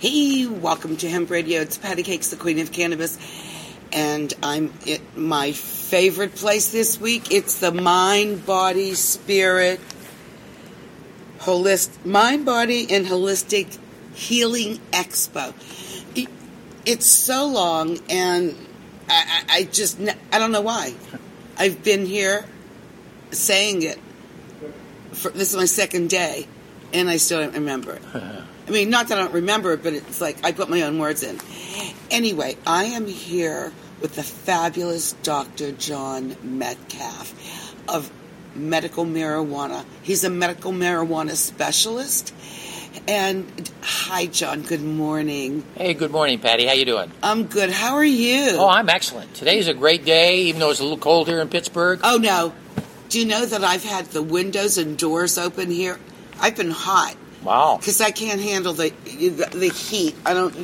Hey, welcome to Hemp Radio. It's PatiCakes, the Queen of Cannabis, and I'm at my favorite place this week. It's the Mind, Body, Spirit, Holist, Mind, Body, and Holistic Healing Expo. It- It's so long, and I, I, I just I don't know why. I've been here saying it. For, this is my second day, and I still don't remember it. I mean, not that I don't remember it, but it's like I put my own words in. Anyway, I am here with the fabulous Dr. John Metcalf of medical marijuana. He's a medical marijuana specialist. And hi, John. Good morning. Hey, good morning, Patty. How you doing? I'm good. How are you? Oh, I'm excellent. Today's a great day, even though it's a little cold here in Pittsburgh. Oh no. Do you know that I've had the windows and doors open here? I've been hot Wow. because I can't handle the, the the heat. I don't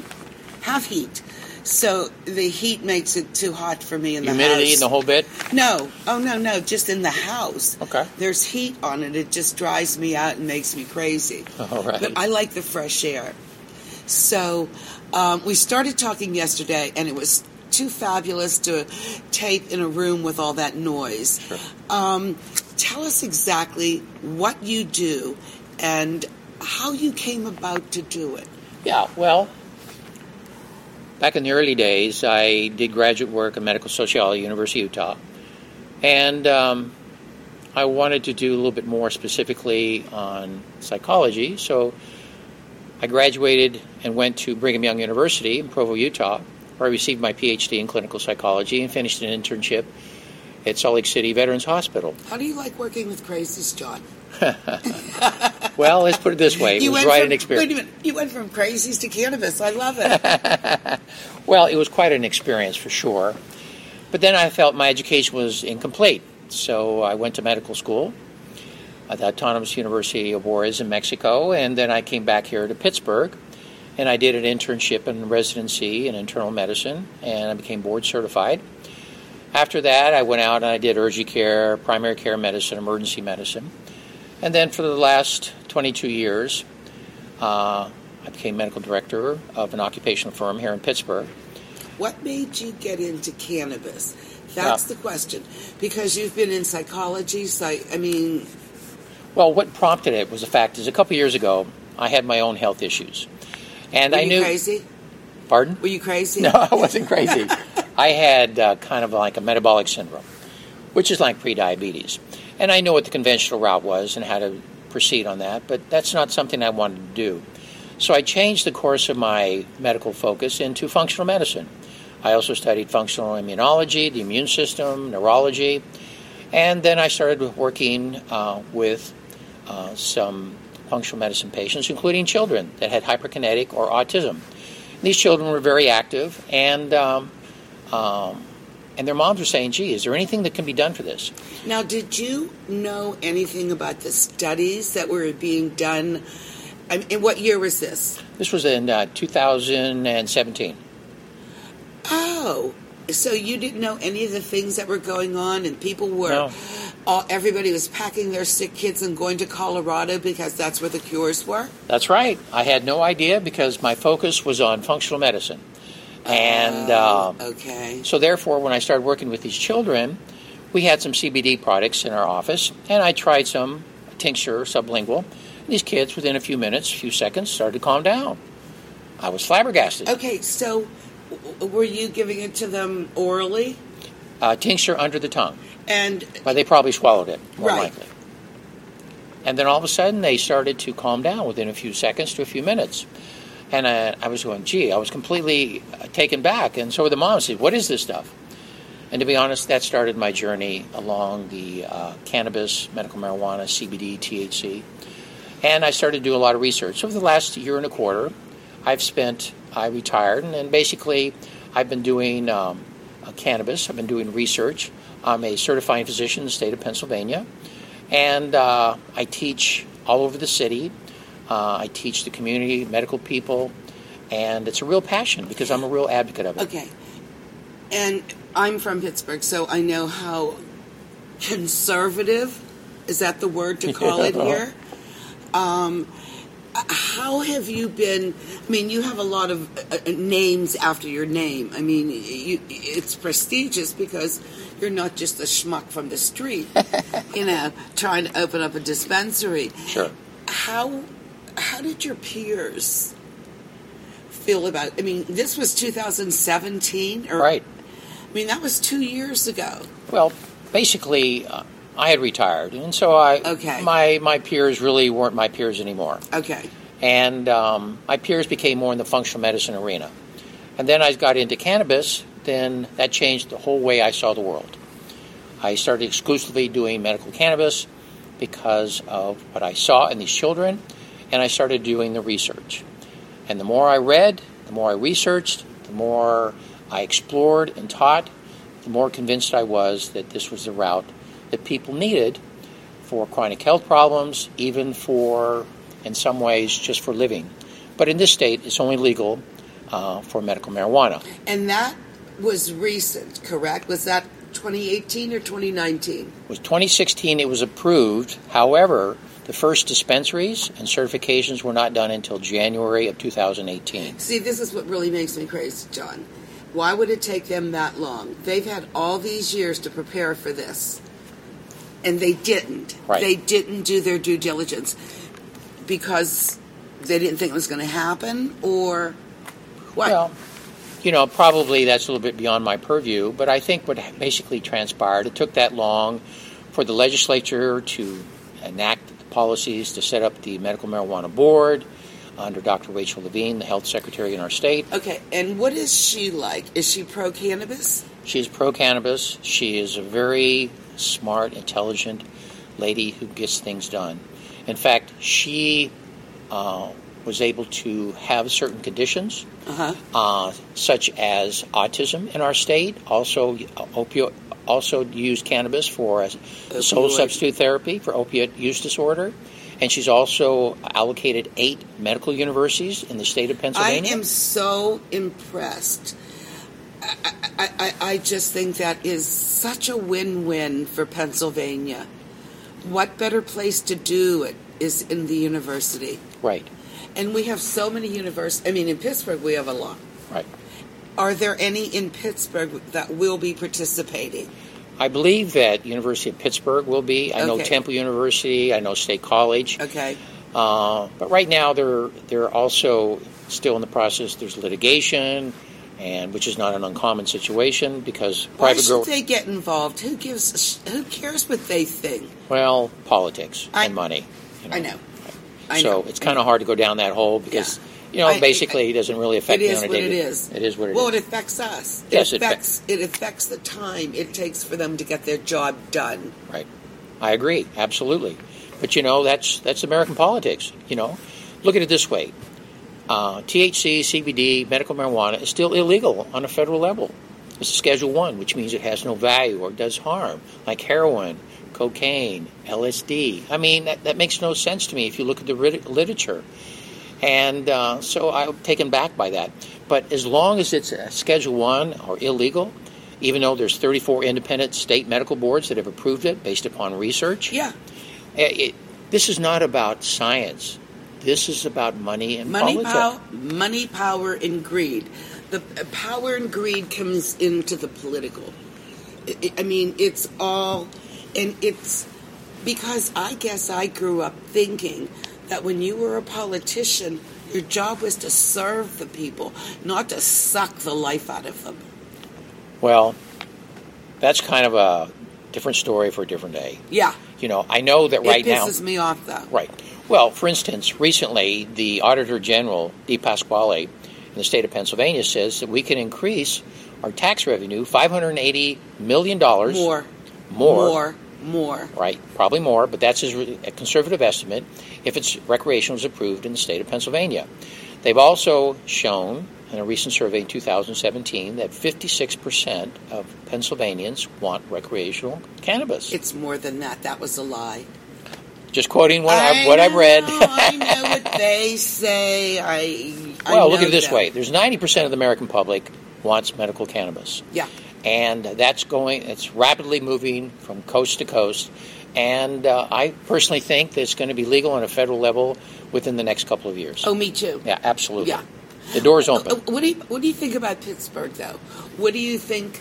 have heat, so the heat makes it too hot for me in the Humidity house. and the whole bit. no, oh no, no, just in the house. Okay. There's heat on it. It just dries me out and makes me crazy. All right. But I like the fresh air. So um, we started talking yesterday, and it was too fabulous to tape in a room with all that noise. Sure. Um, tell us exactly what you do and how you came about to do it. Yeah, well, back in the early days, I did graduate work in medical sociology, University of Utah, and um, I wanted to do a little bit more specifically on psychology. So I graduated and went to Brigham Young University in Provo, Utah, where I received my PhD in clinical psychology and finished an internship at Salt Lake City Veterans Hospital. How do you like working with crazies, John? Well, let's put it this way: it was went quite from, an experience. Wait a minute. You went from crazies to cannabis. I love it. Well, it was quite an experience for sure. But then I felt my education was incomplete. So I went to medical school at the Autonomous University of Juarez in Mexico, and then I came back here to Pittsburgh, and I did an internship and residency in internal medicine, and I became board certified. After that, I went out and I did urgent care, primary care medicine, emergency medicine. And then for the last 22 years, uh, I became medical director of an occupational firm here in Pittsburgh. What made you get into cannabis? That's Yeah. the question. Because you've been in psychology, psych, I mean, Well, what prompted it was the fact is a couple years ago, I had my own health issues. And were I you knew. crazy? Pardon? Were you crazy? No, I wasn't crazy. I had uh, kind of like a metabolic syndrome, which is like prediabetes. And I know what the conventional route was and how to proceed on that, but that's not something I wanted to do. So I changed the course of my medical focus into functional medicine. I also studied functional immunology, the immune system, neurology, and then I started working uh, with uh, some functional medicine patients, including children that had hyperkinetic or autism. These children were very active, and um, um, and their moms were saying, "Gee, is there anything that can be done for this?" Now, did you know anything about the studies that were being done? I mean, what year was this? This was in uh, 2017. Oh, so you didn't know any of the things that were going on, and people were, No. all, everybody was packing their sick kids and going to Colorado because that's where the cures were. That's right. I had no idea because my focus was on functional medicine, and Oh, uh, okay, so therefore, when I started working with these children, we had some CBD products in our office, and I tried some tincture sublingual. These kids, within a few minutes, a few seconds, started to calm down. I was flabbergasted. okay. So, w- were you giving it to them orally? Uh, tincture under the tongue. And Well, they probably swallowed it, more Right. likely. And then all of a sudden, they started to calm down within a few seconds to a few minutes. And uh, I was going, gee, I was completely taken back. And so were the moms said, what is this stuff? And to be honest, that started my journey along the uh, cannabis, medical marijuana, CBD, THC. And I started to do a lot of research. Over the last year and a quarter, I've spent, I retired, and, and basically I've been doing um, cannabis, I've been doing research. I'm a certifying physician in the state of Pennsylvania, and uh, I teach all over the city. Uh, I teach the community, medical people, and it's a real passion because I'm a real advocate of it. Okay. And I'm from Pittsburgh, so I know how conservative is that the word to call it here. Um, how have you been? I mean, you have a lot of uh, uh, names after your name. I mean, you, it's prestigious because you're not just a schmuck from the street, you know, trying to open up a dispensary. Sure. How how did your peers feel about? It? I mean, this was 2017, or Right. I mean, that was two years ago. Well, basically, uh, I had retired, and so I Okay. my my peers really weren't my peers anymore, Okay. and um, my peers became more in the functional medicine arena. And then I got into cannabis. Then that changed the whole way I saw the world. I started exclusively doing medical cannabis because of what I saw in these children, and I started doing the research. And the more I read, the more I researched, the more I explored and taught, the more convinced I was that this was the route that people needed for chronic health problems, even for, in some ways, just for living. But in this state, it's only legal uh, for medical marijuana. And that was recent, correct? Was that 2018 or 2019? It was 2016 it was approved. However, the first dispensaries and certifications were not done until January of 2018. See, this is what really makes me crazy, John. Why would it take them that long? They've had all these years to prepare for this. And they didn't. Right. They didn't do their due diligence because they didn't think it was going to happen or what? Well, you know, probably that's a little bit beyond my purview, but I think what basically transpired, it took that long for the legislature to enact policies to set up the medical marijuana board under Dr. Rachel Levine, the health secretary in our state. okay, and what is she like? Is she pro cannabis? She's pro cannabis. She is a very smart, intelligent lady who gets things done. In fact, she uh, was able to have certain conditions, Uh-huh. uh, such as autism in our state. Also, uh, opioid. Also, used cannabis for a sole substitute therapy for opiate use disorder. And she's also allocated eight medical universities in the state of Pennsylvania. I am so impressed. I, I, I, I just think that is such a win win for Pennsylvania. What better place to do it is in the university. right, And we have so many universities. I mean, in Pittsburgh, we have a lot. right. Are there any in Pittsburgh that will be participating? I believe that University of Pittsburgh will be. I know Temple University. I know State College. Okay. Uh, but right now, they're they're also still in the process. There's litigation, and which is not an uncommon situation because Why private should girl. they get involved? Who gives? Who cares what they think? well, politics I- and money. you I know. I so know. it's kind of hard to go down that hole because you know I- basically it doesn't really affect It me is on a what it is. It is what it is. well, it affects us. Yes, it it fa- affects it affects the time it takes for them to get their job done. Right. I agree, absolutely. But you know, that's that's American politics. You know, look at it this way: uh, THC, CBD, medical marijuana is still illegal on a federal level. It's a Schedule One, which means it has no value or does harm, like heroin, cocaine, LSD. I mean, that, that makes no sense to me if you look at the rit- literature. And uh, so I'm taken back by that. But as long as it's a Schedule One or illegal, even though there's 34 independent state medical boards that have approved it based upon research, Yeah, it, it- this is not about science. This is about money and money, power, money, power, and greed. The uh, power and greed comes into the political. I- I mean, it's all, and it's because I guess I grew up thinking that when you were a politician, your job was to serve the people, not to suck the life out of them. Well, that's kind of a different story for a different day. Yeah, You know, I know that right it now. pisses me off though. Right. Well, for instance, recently the Auditor General, DePasquale, in the state of Pennsylvania, says that we can increase our tax revenue $580 million More, more, more, more. right? Probably more, but that's his re- a conservative estimate if it's recreational is approved in the state of Pennsylvania. They've also shown in a recent survey in 2017 that 56% of Pennsylvanians want recreational cannabis. It's more than that. That was a lie. Just quoting what, I I've, what I've read. I know what they say. I. I Well, look at it this way: there's 90% of the American public wants medical cannabis, Yeah. And that's going. It's rapidly moving from coast to coast, And uh, I personally think that it's going to be legal on a federal level within the next couple of years. Oh, me too. Yeah, absolutely. Yeah. The door's open. What do you What do you think about Pittsburgh, though? What do you think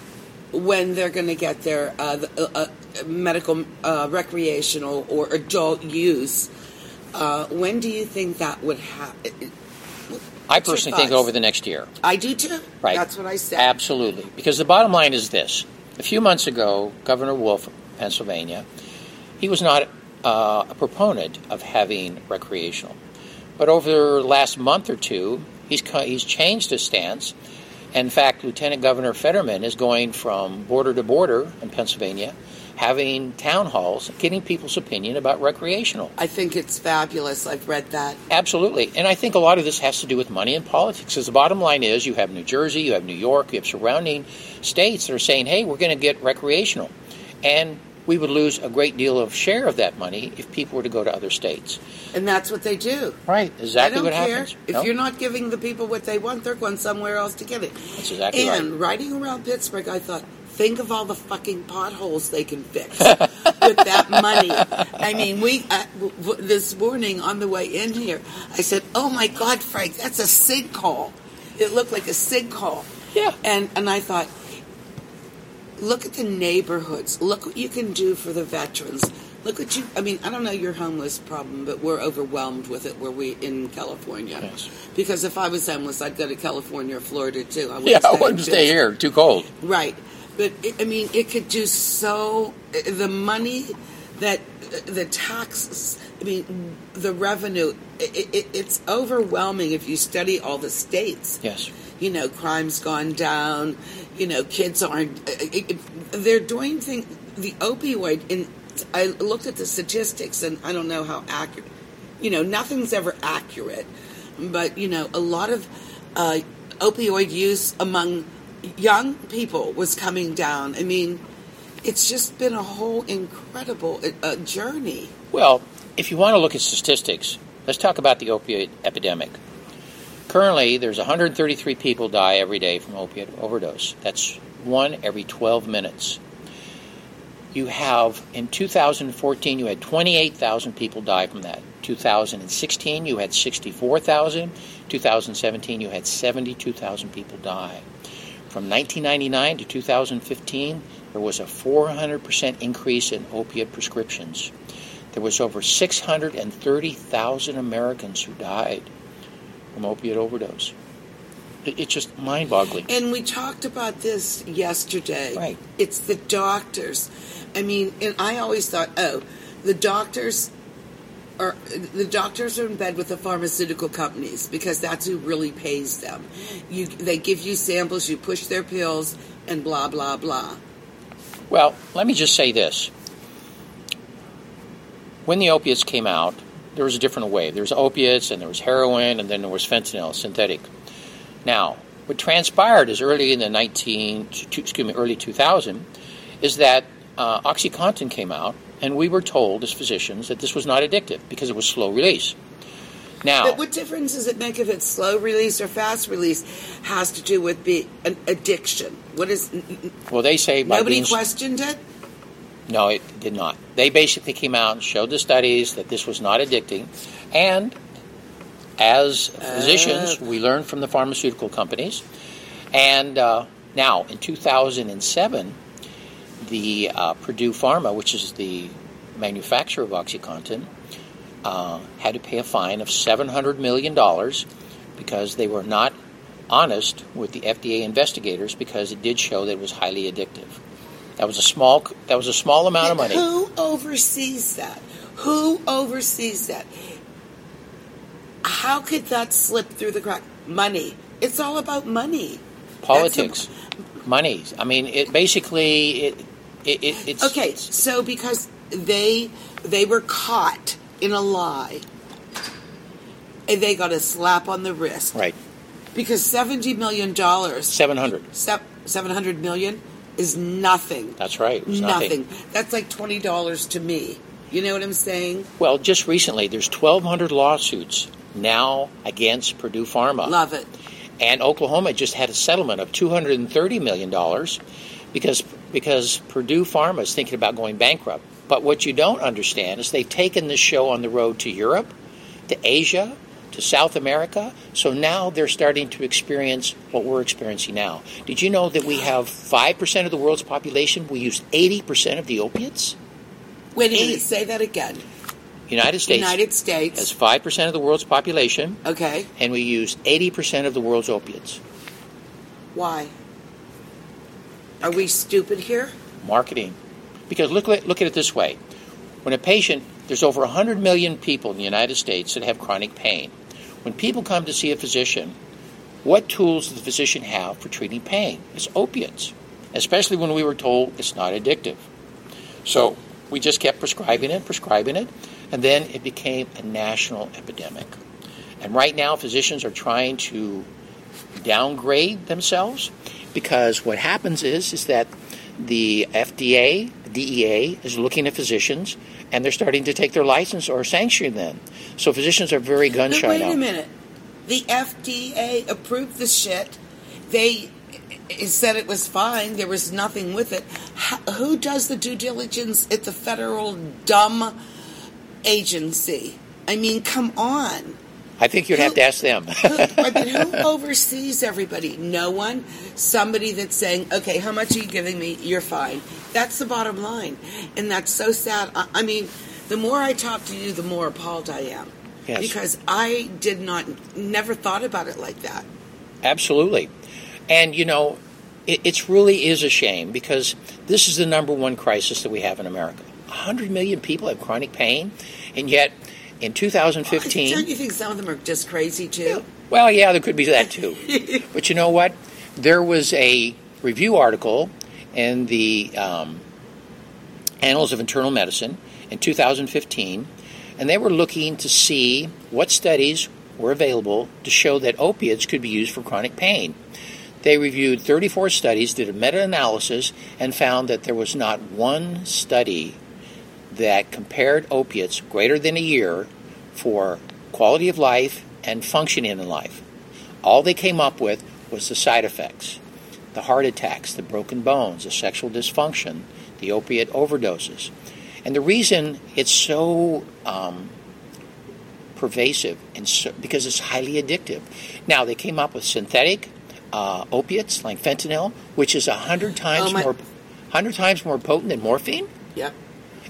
when they're going to get their uh, the, uh, uh, medical, uh, recreational, or adult use? Uh, when do you think that would happen? I personally think over the next year. I do too. Right. That's what I said. Absolutely. Because the bottom line is this. A few months ago, Governor Wolf of Pennsylvania, he was not uh, a proponent of having recreational. But over the last month or two, he's, he's changed his stance. In fact, Lieutenant Governor Fetterman is going from border to border in Pennsylvania, having town halls, getting people's opinion about recreational. I think it's fabulous. I've read that. Absolutely. And I think a lot of this has to do with money and politics. Because the bottom line is you have New Jersey, you have New York, you have surrounding states that are saying, hey, we're going to get recreational. And we would lose a great deal of share of that money if people were to go to other states. And that's what they do. Right. Exactly I don't what care. happens. If No? you're not giving the people what they want, they're going somewhere else to get it. That's exactly and right. riding around Pittsburgh, I thought, think of all the fucking potholes they can fix with that money. I mean, we uh, w- w- this morning on the way in here, I said, "Oh my God, Frank, that's a sinkhole." It looked like a sinkhole. Yeah. And and I thought, look at the neighborhoods. Look what you can do for the veterans. Look what you. I mean, I don't know your homeless problem, but we're overwhelmed with it where we in California. Yes. Because if I was homeless, I'd go to California or Florida too. I Yeah, I wouldn't stay here. Too cold. Right. But it, I mean, it could do so. The money that the taxes. I mean, the revenue. It, it, it's overwhelming if you study all the states Yes. you know, crime's gone down. You know, kids aren't. They're doing things. The opioid. In I looked at the statistics, and I don't know how accurate. You know, nothing's ever accurate, but you know, a lot of uh, opioid use among young people was coming down. I mean, it's just been a whole incredible uh, journey. Well, if you want to look at statistics, let's talk about the opioid epidemic. Currently, there's 133 people die every day from opioid overdose. That's one every 12 minutes. You have, in 2014, you had 28,000 people die from that. 2016, you had 64,000. 2017, you had 72,000 people die. From 1999 to 2015, there was a 400% increase in opiate prescriptions. There was over 630,000 Americans who died from opiate overdose. It's just mind-boggling. And we talked about this yesterday. Right. It's the doctors. I mean, and I always thought, oh, the doctors are the doctors are in bed with the pharmaceutical companies because that's who really pays them. You they give you samples, you push their pills, and blah blah blah. Well, let me just say this. When the opiates came out, there was a different way. There was opiates, and there was heroin, and then there was fentanyl, synthetic. Now, what transpired is early in the 19, excuse me, early 2000, is that uh, OxyContin came out, and we were told as physicians that this was not addictive because it was slow release. Now, But what difference does it make if it's slow release or fast release? Has to do with be an addiction. What is? well, they say Nobody being questioned it. No, it did not. They basically came out and showed the studies that this was not addicting. And as physicians, we learned from the pharmaceutical companies. And uh, now, in 2007, the uh, Purdue Pharma, which is the manufacturer of OxyContin, uh, had to pay a fine of $700 million because they were not honest with the FDA investigators because it did show that it was highly addictive. That was a small. That was a small amount of money. Who oversees that? Who oversees that? How could that slip through the crack? Money. It's all about money. Politics, money. I mean, it basically it. It, it it's Okay, so because they they were caught in a lie, and they got a slap on the wrist right. because seventy million dollars, Seven hundred. seven hundred million, is nothing. That's right. It was Nothing. That's like twenty dollars to me. You know what I'm saying? Well, just recently, there's 1,200 lawsuits now against Purdue Pharma. Love it. And Oklahoma just had a settlement of $230 million because because Purdue Pharma is thinking about going bankrupt. But what you don't understand is they've taken this show on the road to Europe, to Asia, to South America. So now they're starting to experience what we're experiencing now. Did you know that we have 5% of the world's population? We use 80% of the opiates? Wait a minute. Say that again. United States United States has States. 5% of the world's population, Okay. and we use 80% of the world's opiates. Why? Are we stupid here? marketing. Because look look at it this way. When a patient, there's over 100 million people in the United States that have chronic pain. When people come to see a physician, what tools does the physician have for treating pain? It's opiates, especially when we were told it's not addictive. So we just kept prescribing it, prescribing it, and then it became a national epidemic. And right now, physicians are trying to downgrade themselves because what happens is is that the FDA, the DEA, is looking at physicians and they're starting to take their license or sanction them. So physicians are very gun shy wait now. a minute. The FDA approved the shit. They said it was fine. There was nothing with it. Who does the due diligence at the federal dumb agency? I mean, come on. I think you'd have to ask them. Who, I mean, who oversees everybody? No one. Somebody that's saying, "Okay, how much are you giving me? You're fine." That's the bottom line, and that's so sad. I, I mean, the more I talk to you, the more appalled I am. Yes. Because I did not, never thought about it like that. Absolutely. And, you know, it it's really is a shame because this is the number one crisis that we have in America. 100 million people have chronic pain, and yet in 2015. Don't you think some of them are just crazy too? Well, yeah, there could be that too. but you know what? There was a review article in the um, Annals of Internal Medicine in 2015, and they were looking to see what studies were available to show that opiates could be used for chronic pain. They reviewed 34 studies, did a meta analysis, and found that there was not one study that compared opiates greater than a year for quality of life and functioning in life. All they came up with was the side effects the heart attacks, the broken bones, the sexual dysfunction, the opiate overdoses. And the reason it's so um, pervasive and so, because it's highly addictive. Now, they came up with synthetic uh, opiates like fentanyl, which is 100 times Oh, my- more 100 times more potent than morphine Yep.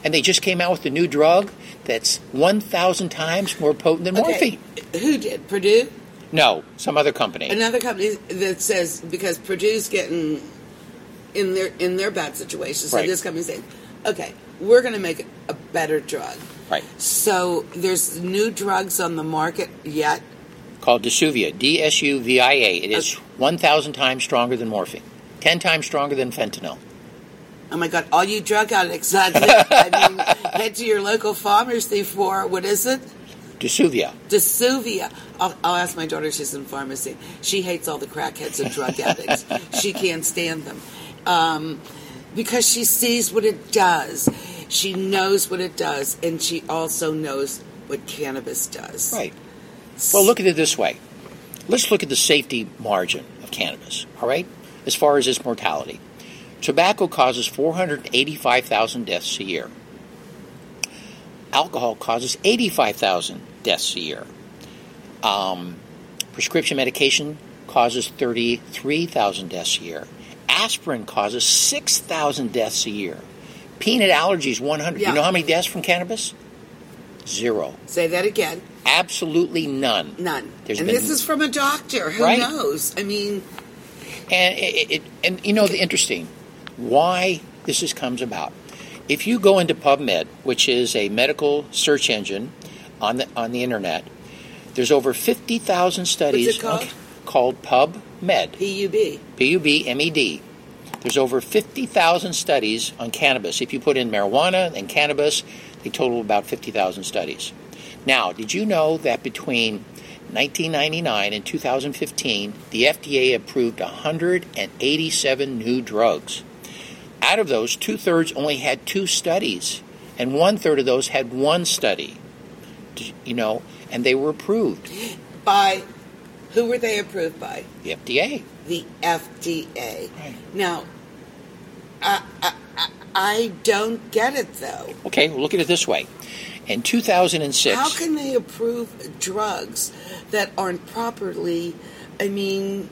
And they just came out with a new drug that's 1,000 times more potent than morphine. Who did? Purdue? No, some other company. Another company that says because Purdue's getting in their in their bad situation, so Right. this company's saying, okay, we're going to make a better drug. Right. So there's new drugs on the market yet. Called Dsuvia, D S U V I A. It is 1,000 times stronger than morphine, 10 times stronger than fentanyl. Oh my God! All you drug addicts, I mean, head to your local pharmacy for what is it? Dsuvia. Dsuvia. I'll, I'll ask my daughter. She's in pharmacy. She hates all the crackheads and drug addicts. she can't stand them um, because she sees what it does. She knows what it does, and she also knows what cannabis does. Right. Well, look at it this way. Let's look at the safety margin of cannabis, all right, as far as its mortality. Tobacco causes 485,000 deaths a year. Alcohol causes 85,000 deaths a year. Um, prescription medication causes 33,000 deaths a year. Aspirin causes 6,000 deaths a year. Peanut allergies, 100. Yeah. You know how many deaths from cannabis? Zero. Say that again. Absolutely none. None. There's and been- this is from a doctor. Who Right. knows? I mean, And it, it, and you know the interesting why this is comes about. If you go into PubMed, which is a medical search engine on the on the internet, there's over fifty thousand studies called? called PubMed. PUB. P U B M E D. There's over 50,000 studies on cannabis. If you put in marijuana and cannabis, they total about 50,000 studies. Now, did you know that between 1999 and 2015, the FDA approved 187 new drugs? Out of those, two thirds only had two studies, and one third of those had one study. You know, and they were approved. By who were they approved by? The FDA. The FDA. Right. Now, I, I, I don't get it though. Okay, well, look at it this way. In 2006, How can they approve drugs that aren't properly? I mean,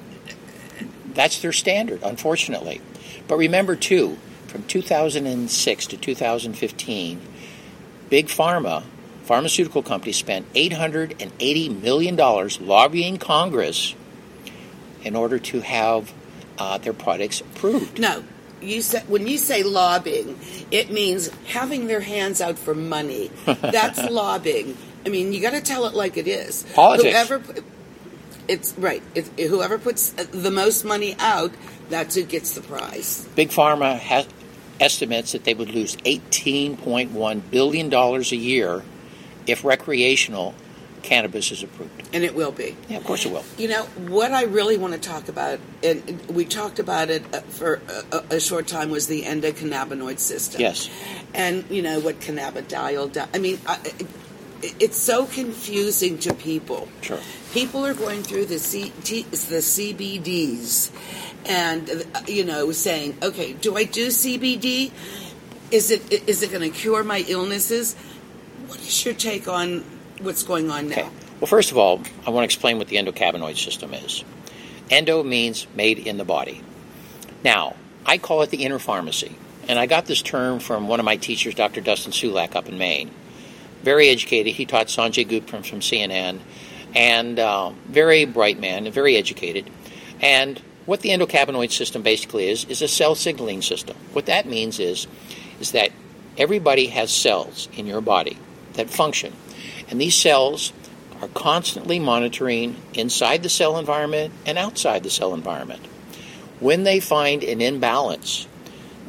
that's their standard, unfortunately. But remember, too, from 2006 to 2015, Big Pharma, pharmaceutical companies, spent $880 million lobbying Congress in order to have uh, their products approved. no. You say, when you say lobbying, it means having their hands out for money. That's lobbying. I mean, you got to tell it like it is. Politics. Whoever, it's right. It, whoever puts the most money out, that's who gets the prize. Big Pharma has estimates that they would lose $18.1 billion a year if recreational cannabis is approved. And it will be. Yeah, of course it will. You know, what I really want to talk about, and we talked about it uh, for a, a short time, was the endocannabinoid system. Yes. And, you know, what cannabidiol does. I mean, it's so confusing to people. Sure. People are going through the, C, T, the CBDs and, you know, saying, okay, do I do CBD? Is it is it going to cure my illnesses? What is your take on what's going on now? Okay. Well, first of all, I want to explain what the endocannabinoid system is. Endo means made in the body. Now, I call it the inner pharmacy, and I got this term from one of my teachers, Dr. Dustin Sulak, up in Maine. Very educated. He taught Sanjay Gupta from CNN, and uh, very bright man, very educated. And what the endocannabinoid system basically is is a cell signaling system. What that means is is that everybody has cells in your body that function, and these cells are constantly monitoring inside the cell environment and outside the cell environment. When they find an imbalance,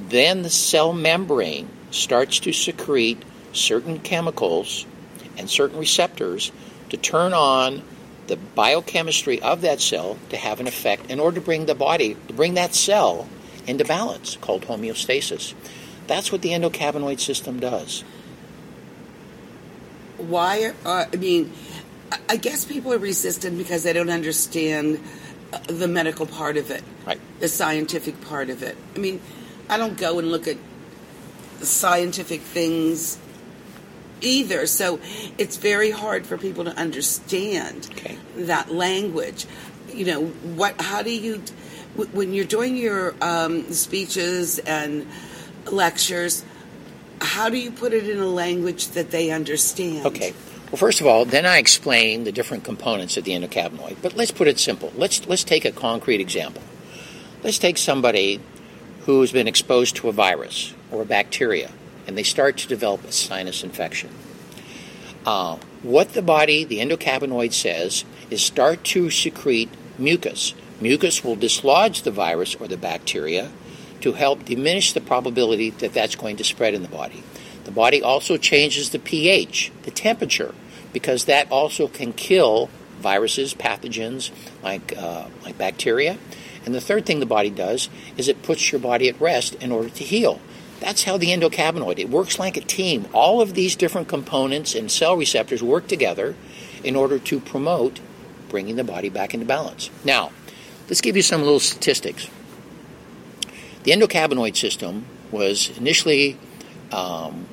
then the cell membrane starts to secrete certain chemicals and certain receptors to turn on the biochemistry of that cell to have an effect in order to bring the body, to bring that cell into balance, called homeostasis. That's what the endocannabinoid system does. why are, I mean, I- I guess people are resistant because they don't understand uh, the medical part of it, Right. the scientific part of it. I mean, I don't go and look at scientific things either, so it's very hard for people to understand Okay. that language. You know, what? How do you, when you're doing your um, speeches and lectures? How do you put it in a language that they understand? Okay. Well, first of all, then I explain the different components of the endocannabinoid. But let's put it simple. Let's let's take a concrete example. Let's take somebody who has been exposed to a virus or a bacteria, and they start to develop a sinus infection. Uh, what the body, the endocannabinoid says, is start to secrete mucus. Mucus will dislodge the virus or the bacteria to help diminish the probability that that's going to spread in the body. The body also changes the pH, the temperature, because that also can kill viruses, pathogens like uh, like bacteria. And the third thing the body does is it puts your body at rest in order to heal. That's how the endocannabinoid it works like a team. All of these different components and cell receptors work together in order to promote bringing the body back into balance. Now, let's give you some little statistics. The endocannabinoid system was initially um,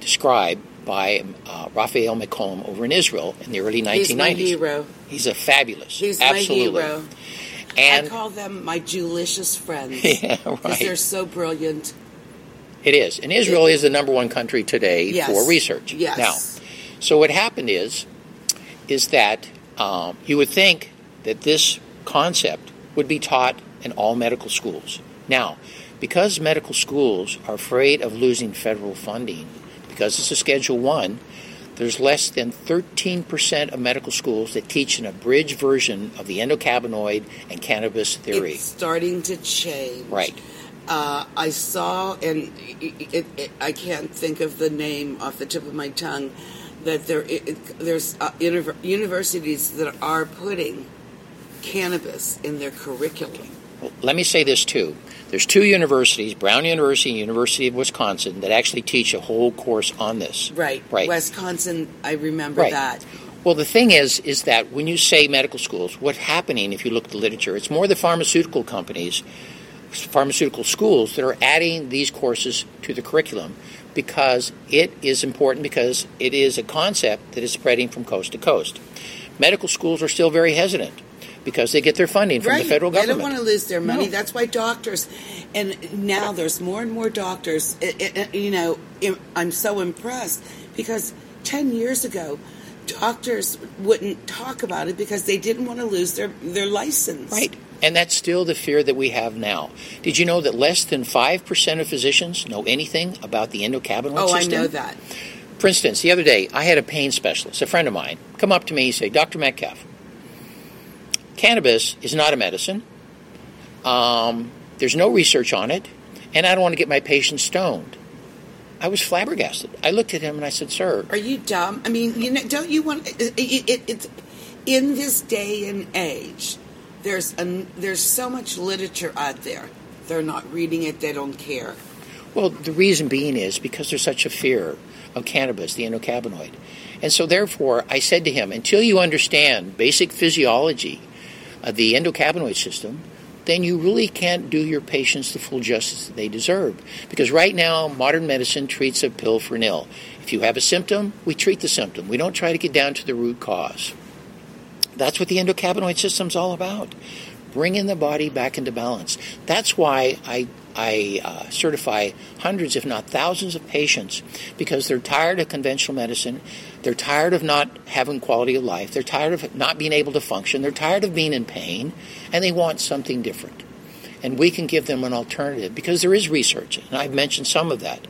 described by uh, Raphael Mechoulam over in Israel in the early 1990s. He's my hero. He's a fabulous. He's absolutely. my hero. And I call them my Julicious friends. Yeah, Because right. they're so brilliant. it is. And Israel is the number one country today Yes. for research. Yes. Now, so what happened is, is that um, you would think that this concept would be taught in all medical schools. Now, because medical schools are afraid of losing federal funding, because it's a Schedule One, there's less than 13% of medical schools that teach an abridged version of the endocannabinoid and cannabis theory. It's starting to change. Right. Uh, I saw, and it, it, it, I can't think of the name off the tip of my tongue, that there there's uh, univer- universities that are putting cannabis in their curriculum. Let me say this too. There's two universities, Brown University and University of Wisconsin, that actually teach a whole course on this. Right. Right. Wisconsin, I remember Right. that. Well, the thing is, is that when you say medical schools, what's happening, if you look at the literature, it's more the pharmaceutical companies pharmaceutical schools that are adding these courses to the curriculum because it is important because it is a concept that is spreading from coast to coast. Medical schools are still very hesitant because they get their funding from right. the federal government. They don't want to lose their money. No. That's why doctors, and now there's more and more doctors. It, it, you know, I'm so impressed because 10 years ago, doctors wouldn't talk about it because they didn't want to lose their, their license. Right. And that's still the fear that we have now. Did you know that less than 5% of physicians know anything about the endocannabinoid oh, system? Oh, I know that. For instance, the other day, I had a pain specialist, a friend of mine, come up to me and say, Dr. Metcalf, cannabis is not a medicine. Um, there's no research on it, and I don't want to get my patients stoned. I was flabbergasted. I looked at him and I said, "Sir, are you dumb? I mean, you know, don't you want it, it, it's in this day and age? There's a, there's so much literature out there. They're not reading it. They don't care. Well, the reason being is because there's such a fear of cannabis, the endocannabinoid, and so therefore, I said to him, until you understand basic physiology of the endocannabinoid system, then you really can't do your patients the full justice that they deserve. Because right now, modern medicine treats a pill for an ill. If you have a symptom, we treat the symptom. We don't try to get down to the root cause. That's what the endocannabinoid system's all about. Bringing the body back into balance. That's why I I uh, certify hundreds, if not thousands, of patients because they're tired of conventional medicine. They're tired of not having quality of life. They're tired of not being able to function. They're tired of being in pain, and they want something different. And we can give them an alternative because there is research, and I've mentioned some of that.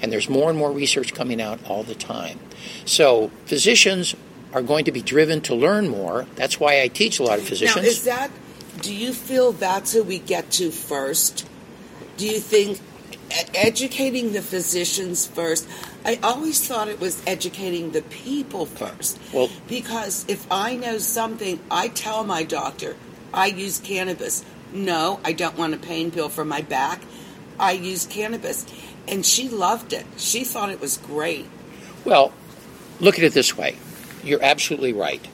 And there's more and more research coming out all the time. So physicians are going to be driven to learn more. That's why I teach a lot of physicians. Now, is that? Do you feel that's who we get to first? Do you think educating the physicians first? I always thought it was educating the people first. Well, because if I know something, I tell my doctor, I use cannabis. No, I don't want a pain pill for my back. I use cannabis. And she loved it. She thought it was great. Well, look at it this way. You're absolutely right.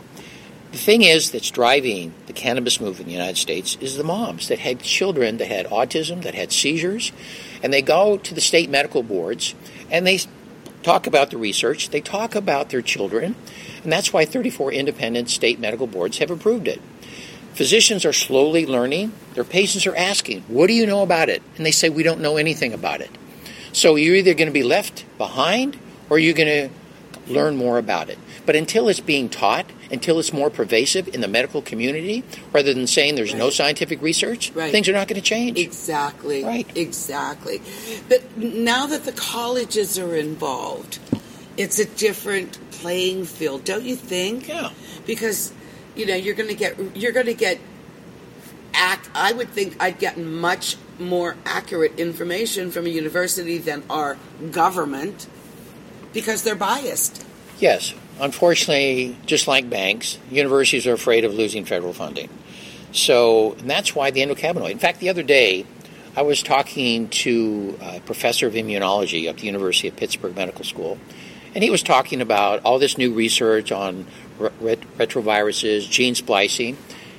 The thing is that's driving the cannabis movement in the United States is the moms that had children that had autism, that had seizures, and they go to the state medical boards and they talk about the research, they talk about their children, and that's why 34 independent state medical boards have approved it. Physicians are slowly learning. Their patients are asking, What do you know about it? And they say, We don't know anything about it. So you're either going to be left behind or you're going to learn more about it. But until it's being taught, until it's more pervasive in the medical community, rather than saying there's right. no scientific research, right. things are not going to change. Exactly. Right. Exactly. But now that the colleges are involved, it's a different playing field, don't you think? Yeah. Because you know you're going to get you're going to get act. I would think I'd get much more accurate information from a university than our government because they're biased. Yes, unfortunately, just like banks, universities are afraid of losing federal funding. So that's why the endocannabinoid. In fact, the other day, I was talking to a professor of immunology at the University of Pittsburgh Medical School, and he was talking about all this new research on ret- retroviruses, gene splicing.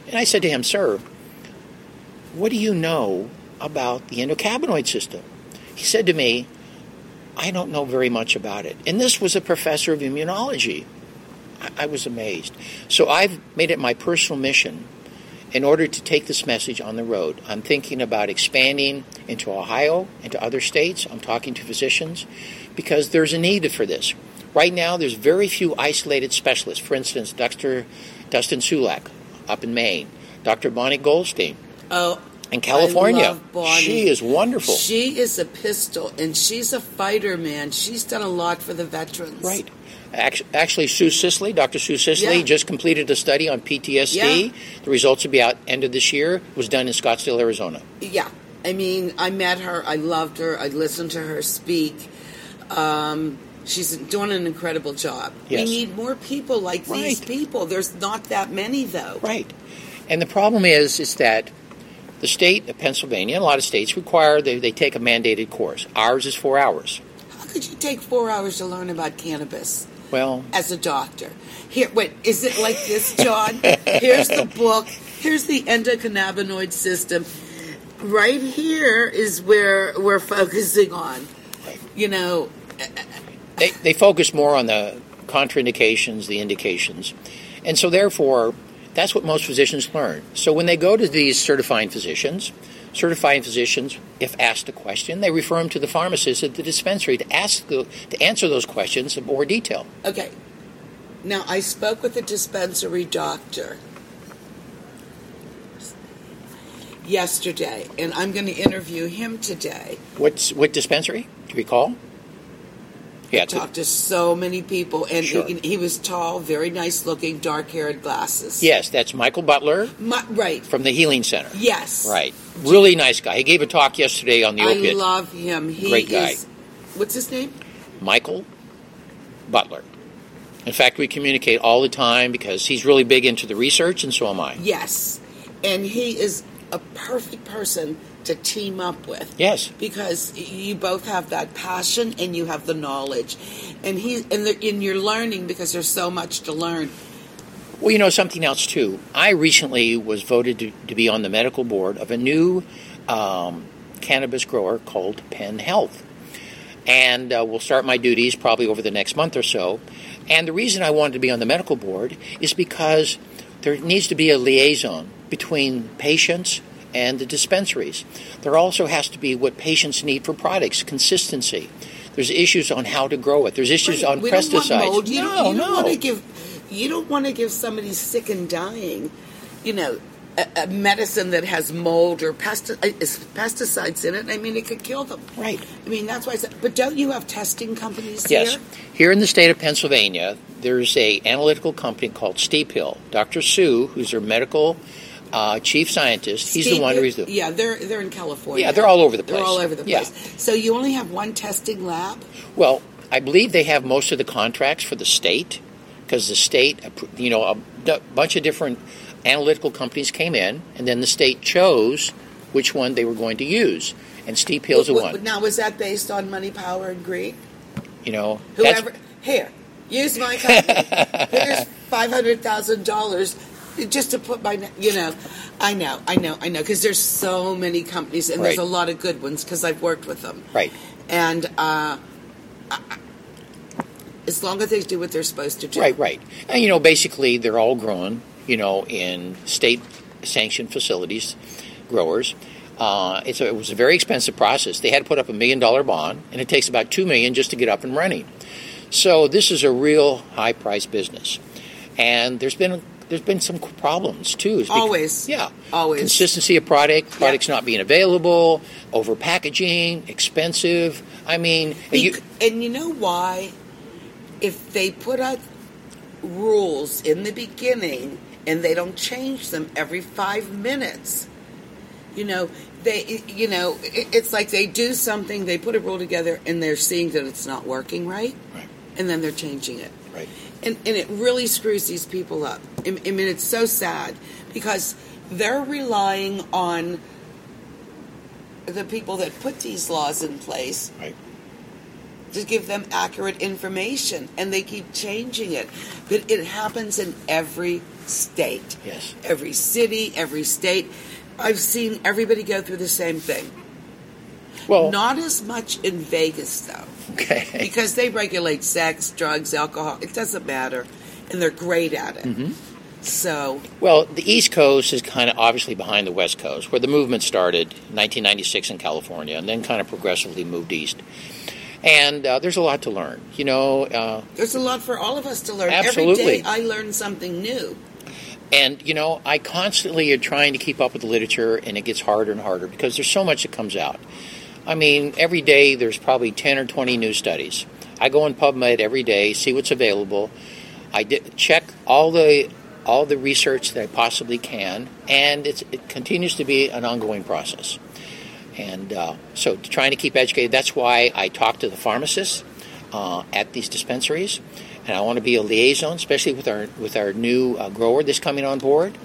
And I said to him, Sir, what do you know about the endocannabinoid system? He said to me, I don't know very much about it. And this was a professor of immunology. I, I was amazed. So I've made it my personal mission in order to take this message on the road. I'm thinking about expanding into Ohio and to other states. I'm talking to physicians because there's a need for this. Right now, there's very few isolated specialists. For instance, Dr. Dustin Sulak up in Maine, Dr. Bonnie Goldstein. Oh, in California. She is wonderful. She is a pistol, and she's a fighter, man. She's done a lot for the veterans. Right. Actually, Sue Sisley, Dr. Sue Sisley, Yeah. just completed a study on PTSD. Yeah. The results will be out end of this year. It was done in Scottsdale, Arizona. Yeah, I mean, I met her. I loved her. I listened to her speak. Um, she's doing an incredible job. Yes. We need more people like these people. There's not that many, though. Right. And the problem is, is that the state of Pennsylvania, and a lot of states require they, they take a mandated course. Ours is four hours. How could you take four hours to learn about cannabis Well, as a doctor? Here, wait, is it like this, John? Here's the book. Here's the endocannabinoid system. right here is where we're focusing on. You know, They, they focus more on the contraindications, the indications. And so, therefore, that's what most physicians learn. So, when they go to these certifying physicians, certifying physicians, if asked a question, they refer them to the pharmacist at the dispensary to ask the, to answer those questions in more detail. okay. Now, I spoke with a dispensary doctor yesterday, and I'm going to interview him today. What's what dispensary? Do you recall? Yeah, Talked to so many people, and Sure. he, he was tall, very nice looking, dark haired glasses. yes, that's Michael Butler My, right. from the Healing Center. Yes. Right, really nice guy. He gave a talk yesterday on the I opiate. love him. He Great guy. is. What's his name? Michael Butler. In fact, we communicate all the time because he's really big into the research, and so am I. Yes. And he is a perfect person to team up with. Yes, Because you both have that passion and you have the knowledge, and he and, the, and you're learning because there's so much to learn. Well, you know something else too. I recently was voted to, to be on the medical board of a new um, cannabis grower called Penn Health, and uh, will start my duties probably over the next month or so. And the reason I wanted to be on the medical board is because there needs to be a liaison between patients and the dispensaries. There also has to be what patients need for products, consistency. There's issues on how to grow it. There's issues on we don't pesticides. You no, don't, you don't want to give you don't want to give somebody sick and dying, you know, a, a medicine that has mold or pesti- uh, is pesticides in it. I mean, it could kill them. Right. I mean, that's why. I said, but don't you have testing companies Yes. here? Here in the state of Pennsylvania, there's a analytical company called Steep Hill. Dr. Sue, who's their medical uh, chief scientist, he's the one who's the Yeah, they're they're in California. Yeah, they're all over the place. They're all over the Yeah. place. So you only have one testing lab. Well, I believe they have most of the contracts for the state because the state, you know, a bunch of different analytical companies came in, and then the state chose which one they were going to use. And Steep Hill's the one. Now, was that based on money, power, and greed? You know, Whoever here, use my company. Here's five hundred thousand dollars just to put my. You know, I know, I know, I know, because there's so many companies, and there's a lot of good ones because I've worked with them. right. And uh, I- as long as they do what they're supposed to do, Right, right. And, you know, basically, they're all grown, you know, in state sanctioned facilities, growers. Uh, it's a, it was a very expensive process. They had to put up a million dollar bond, and it takes about two million just to get up and running. So this is a real high price business, and there's been there's been some problems too. Always. yeah, Always. consistency of product, products not being available, over packaging, expensive. I mean, you, and you know why? If they put out rules in the beginning and they don't change them every five minutes, you know, they, you know, it's like they do something, they put a rule together, and they're seeing that it's not working right, Right. and then they're changing it. right. And, and it really screws these people up. I I mean, it's so sad because they're relying on the people that put these laws in place Right. to give them accurate information, and they keep changing it. But it happens in every state, Yes. every city, every state. I've seen everybody go through the same thing. Well, Not as much in Vegas, though, okay. because they regulate sex, drugs, alcohol. It doesn't matter, and they're great at it. Mm-hmm. So, Well, the East Coast is kind of obviously behind the West Coast, where the movement started in 1996 in California and then kind of progressively moved east. And uh, there's a lot to learn. You know, uh, there's a lot for all of us to learn. Absolutely. Every day I learn something new. and, you know, I constantly am trying to keep up with the literature, and it gets harder and harder because there's so much that comes out. I mean, every day there's probably 10 or 20 new studies. I go on PubMed every day, see what's available. I check all the all the research that I possibly can, and it continues to be an ongoing process. And uh, so, trying to keep educated. That's why I talk to the pharmacists uh, at these dispensaries, and I want to be a liaison, especially with our with our new uh, grower that's coming on board.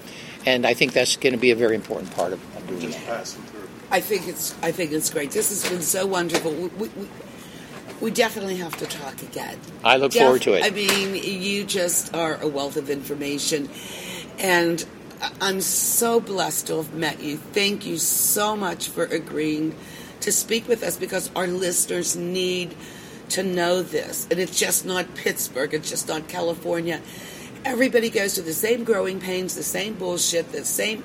And I think that's going to be a very important part of, of doing that. I think it's I think it's great. This has been so wonderful. We, we, we, definitely have to talk again. I look Def- forward to it. I mean, you just are a wealth of information, and I'm so blessed to have met you. Thank you so much for agreeing to speak with us because our listeners need to know this. And it's just not Pittsburgh, it's just not California. Everybody goes through the same growing pains, the same bullshit, the same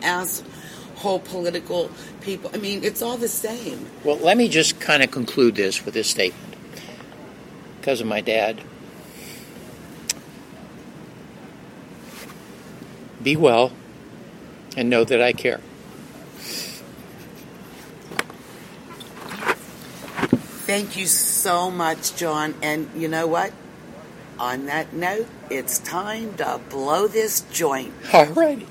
asshole political people. I mean, it's all the same. Well, let me just kind of conclude this with this statement. Because of my dad. Be well and know that I care. Thank you so much, John. And you know what? On that note, it's time to blow this joint. All righty.